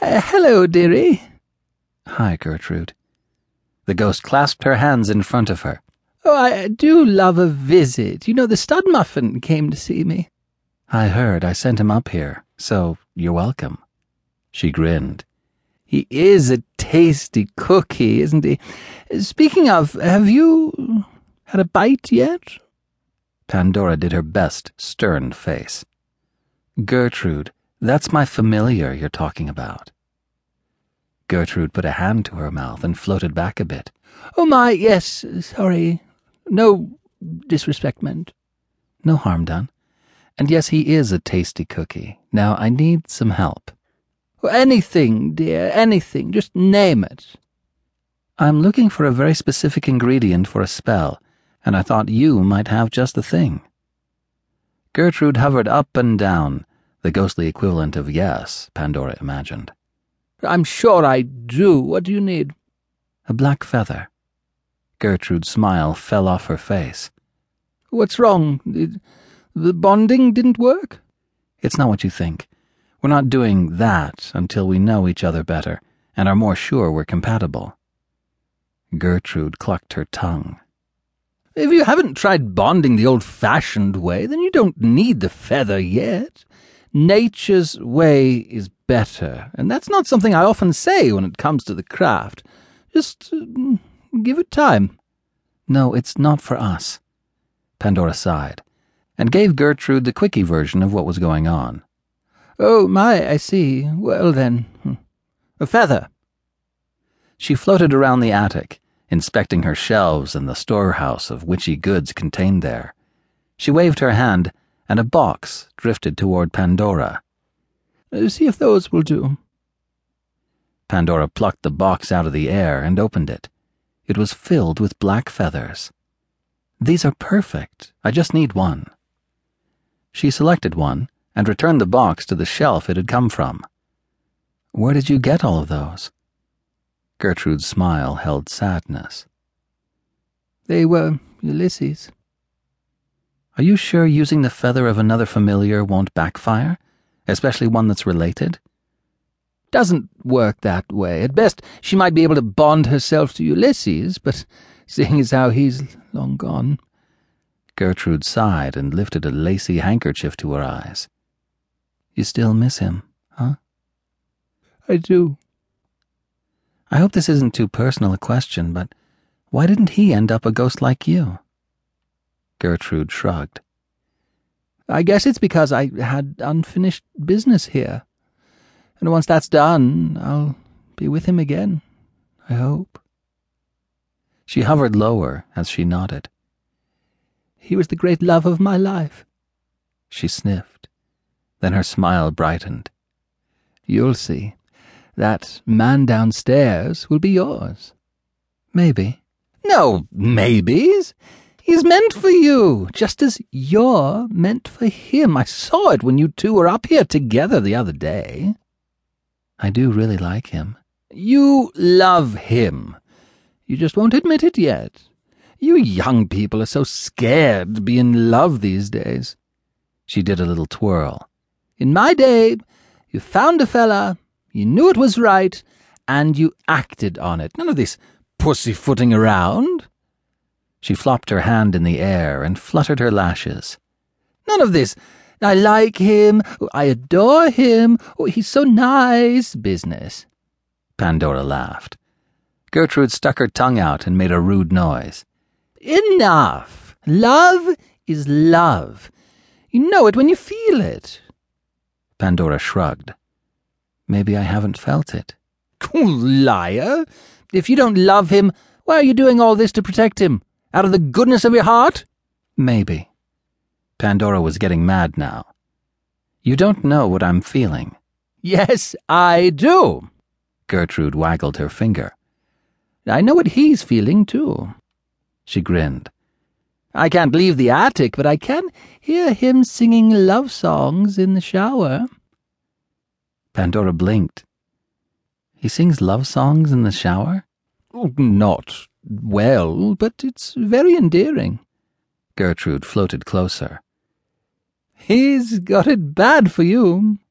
Uh, hello, dearie. Hi, Gertrude. The ghost clasped her hands in front of her. Oh, I do love a visit. You know, the stud muffin came to see me. I heard. I sent him up here, so you're welcome. She grinned. He is a tasty cookie, isn't he? Speaking of, have you had a bite yet? Pandora did her best stern face. Gertrude, that's my familiar you're talking about. Gertrude put a hand to her mouth and floated back a bit. Oh, my, yes, sorry. No disrespect meant. No harm done. And yes, he is a tasty cookie. Now, I need some help. Anything, dear, anything. Just name it. I'm looking for a very specific ingredient for a spell, and I thought you might have just the thing. Gertrude hovered up and down, the ghostly equivalent of yes, Pandora imagined. I'm sure I do. What do you need? A black feather. Gertrude's smile fell off her face. What's wrong? The bonding didn't work? It's not what you think. We're not doing that until we know each other better and are more sure we're compatible. Gertrude clucked her tongue. If you haven't tried bonding the old fashioned way, then you don't need the feather yet. Nature's way is better, and that's not something I often say when it comes to the craft. Just uh, give it time. No, it's not for us. Pandora sighed, and gave Gertrude the quickie version of what was going on. Oh, my, I see. Well, then, hmm. a feather. She floated around the attic, inspecting her shelves and the storehouse of witchy goods contained there. She waved her hand, and a box drifted toward Pandora. Uh, see if those will do. Pandora plucked the box out of the air and opened it. It was filled with black feathers. These are perfect. I just need one. She selected one and returned the box to the shelf it had come from. Where did you get all of those? Gertrude's smile held sadness. They were Ulysses. Are you sure using the feather of another familiar won't backfire, especially one that's related? Doesn't work that way. At best, she might be able to bond herself to Ulysses, but seeing as how he's long gone. Gertrude sighed and lifted a lacy handkerchief to her eyes. You still miss him, huh? I do. I hope this isn't too personal a question, but why didn't he end up a ghost like you? Gertrude shrugged. I guess it's because I had unfinished business here. And once that's done, I'll be with him again, I hope. She hovered lower as she nodded. He was the great love of my life. She sniffed. Then her smile brightened. You'll see. That man downstairs will be yours. Maybe. No maybes. He's meant for you, just as you're meant for him. I saw it when you two were up here together the other day. I do really like him. You love him. You just won't admit it yet. You young people are so scared to be in love these days. She did a little twirl. In my day, you found a fella, you knew it was right, and you acted on it. None of this pussyfooting around. She flopped her hand in the air and fluttered her lashes. None of this, I like him, I adore him, oh, he's so nice business. Pandora laughed. Gertrude stuck her tongue out and made a rude noise. Enough! Love is love. You know it when you feel it. Pandora shrugged. Maybe I haven't felt it. Liar! If you don't love him, why are you doing all this to protect him? Out of the goodness of your heart? Maybe. Pandora was getting mad now. You don't know what I'm feeling. Yes, I do. Gertrude waggled her finger. I know what he's feeling, too. She grinned. I can't leave the attic, but I can hear him singing love songs in the shower. Pandora blinked. He sings love songs in the shower? Not well, but it's very endearing. Gertrude floated closer. He's got it bad for you.